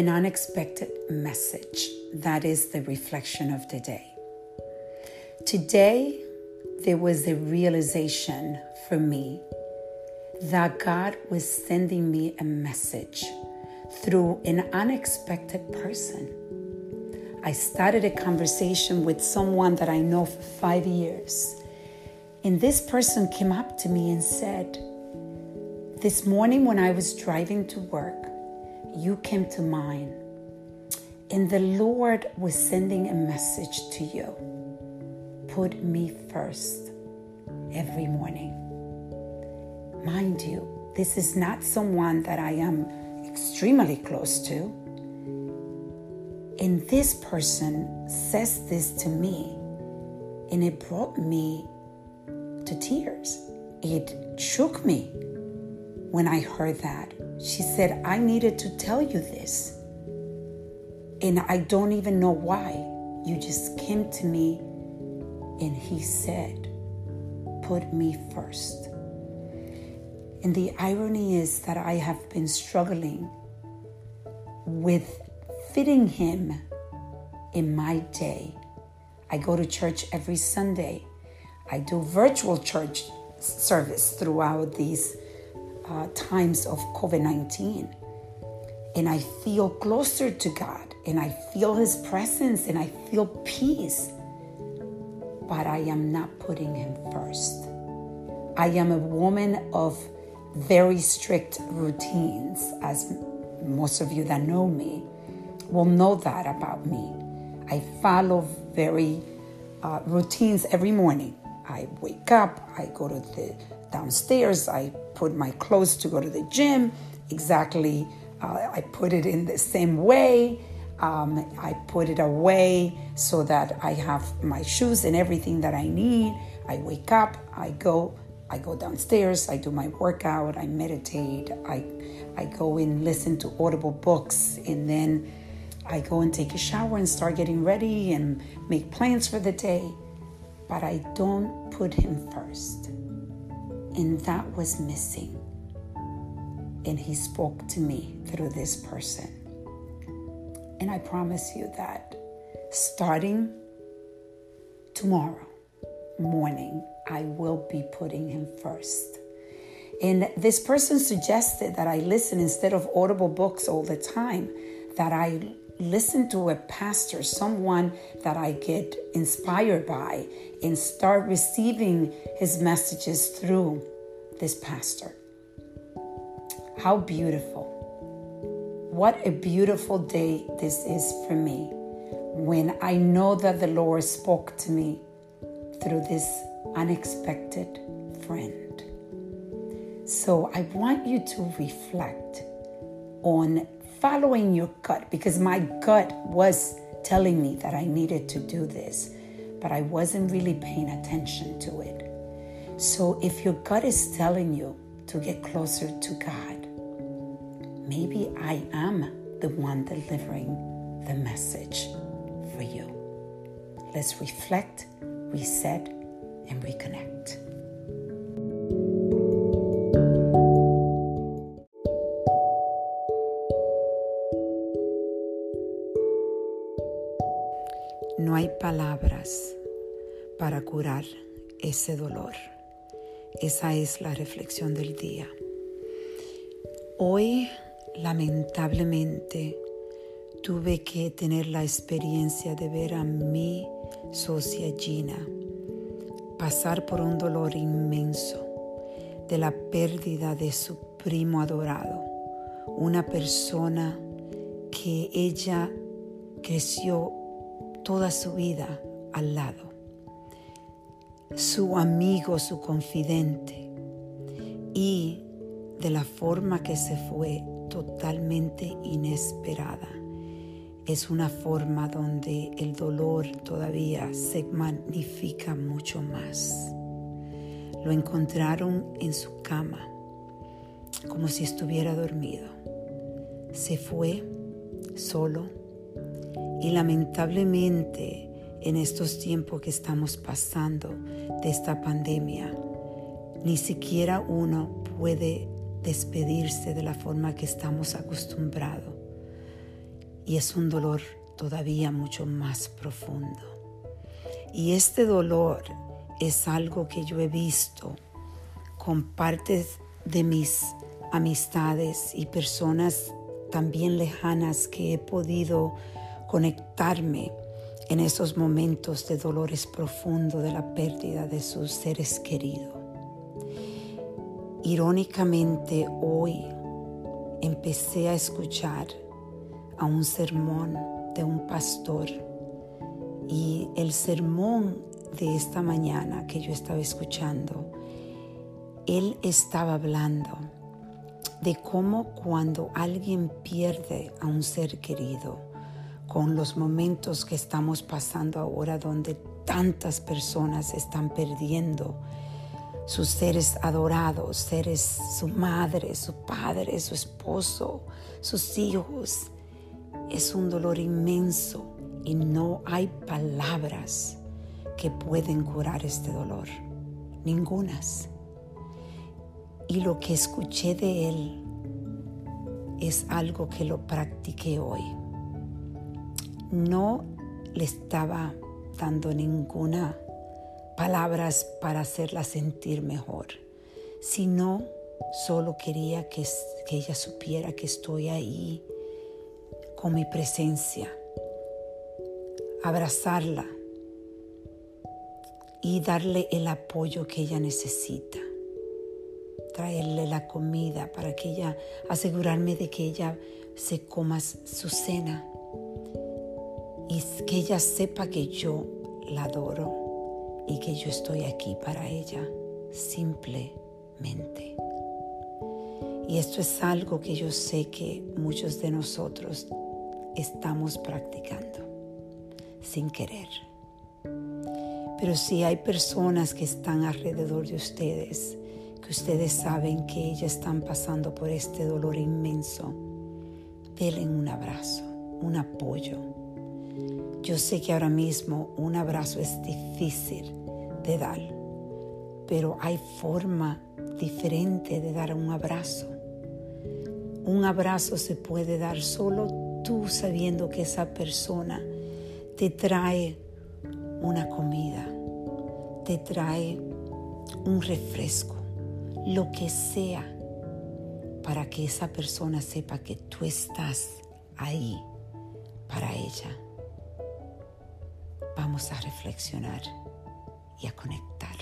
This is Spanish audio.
an unexpected message that is the reflection of the day. Today, there was a realization for me that God was sending me a message through an unexpected person. I started a conversation with someone that I know for five years. And this person came up to me and said, This morning when I was driving to work, you came to mind. And the Lord was sending a message to you. Put me first every morning. Mind you, this is not someone that I am extremely close to. And this person says this to me, and it brought me to tears. It shook me when I heard that. She said, I needed to tell you this. And I don't even know why. You just came to me and he said, Put me first. And the irony is that I have been struggling with fitting him in my day. I go to church every Sunday. I do virtual church service throughout these uh, times of COVID 19. And I feel closer to God and I feel His presence and I feel peace. But I am not putting Him first. I am a woman of very strict routines, as most of you that know me will know that about me. I follow very uh, routines every morning. I wake up, I go to the downstairs, I put my clothes to go to the gym exactly. Uh, I put it in the same way. Um, I put it away so that I have my shoes and everything that I need. I wake up, I go, I go downstairs, I do my workout, I meditate, I, I go and listen to audible books, and then I go and take a shower and start getting ready and make plans for the day. But I don't put him first. And that was missing. And he spoke to me through this person. And I promise you that starting tomorrow morning, I will be putting him first. And this person suggested that I listen instead of audible books all the time, that I listen to a pastor, someone that I get inspired by, and start receiving his messages through this pastor. How beautiful. What a beautiful day this is for me when I know that the Lord spoke to me through this unexpected friend. So I want you to reflect on following your gut because my gut was telling me that I needed to do this, but I wasn't really paying attention to it. So if your gut is telling you to get closer to God, maybe I am the one delivering the message for you. Let's reflect, reset, and reconnect. No hay palabras para curar ese dolor. Esa es la reflexión del día. Hoy, lamentablemente, tuve que tener la experiencia de ver a mi socia Gina pasar por un dolor inmenso de la pérdida de su primo adorado, una persona que ella creció toda su vida al lado. Su amigo, su confidente. Y de la forma que se fue totalmente inesperada. Es una forma donde el dolor todavía se magnifica mucho más. Lo encontraron en su cama, como si estuviera dormido. Se fue solo y lamentablemente en estos tiempos que estamos pasando de esta pandemia, ni siquiera uno puede despedirse de la forma que estamos acostumbrados. y es un dolor todavía mucho más profundo. Y este dolor es algo que yo he visto con partes de mis amistades y personas también lejanas que he podido conectarme en esos momentos de dolores profundos de la pérdida de sus seres queridos. Irónicamente hoy empecé a escuchar a un sermón de un pastor y el sermón de esta mañana que yo estaba escuchando, él estaba hablando de cómo cuando alguien pierde a un ser querido, con los momentos que estamos pasando ahora donde tantas personas están perdiendo sus seres adorados, seres, su madre, su padre, su esposo, sus hijos. Es un dolor inmenso y no hay palabras que pueden curar este dolor, ningunas. Y lo que escuché de él es algo que lo practiqué hoy. No le estaba dando ninguna palabras para hacerla sentir mejor, sino solo quería que, que ella supiera que estoy ahí con mi presencia, abrazarla y darle el apoyo que ella necesita, traerle la comida para que ella, asegurarme de que ella se coma su cena y que ella sepa que yo la adoro y que yo estoy aquí para ella simplemente. Y esto es algo que yo sé que muchos de nosotros estamos practicando sin querer. Pero si hay personas que están alrededor de ustedes, que ustedes saben que ellas están pasando por este dolor inmenso, denle un abrazo, un apoyo yo sé que ahora mismo un abrazo es difícil de dar, pero hay forma diferente de dar un abrazo. Un abrazo se puede dar solo tú sabiendo que esa persona te trae una comida, te trae un refresco, lo que sea, para que esa persona sepa que tú estás ahí para ella vamos a reflexionar y a conectar.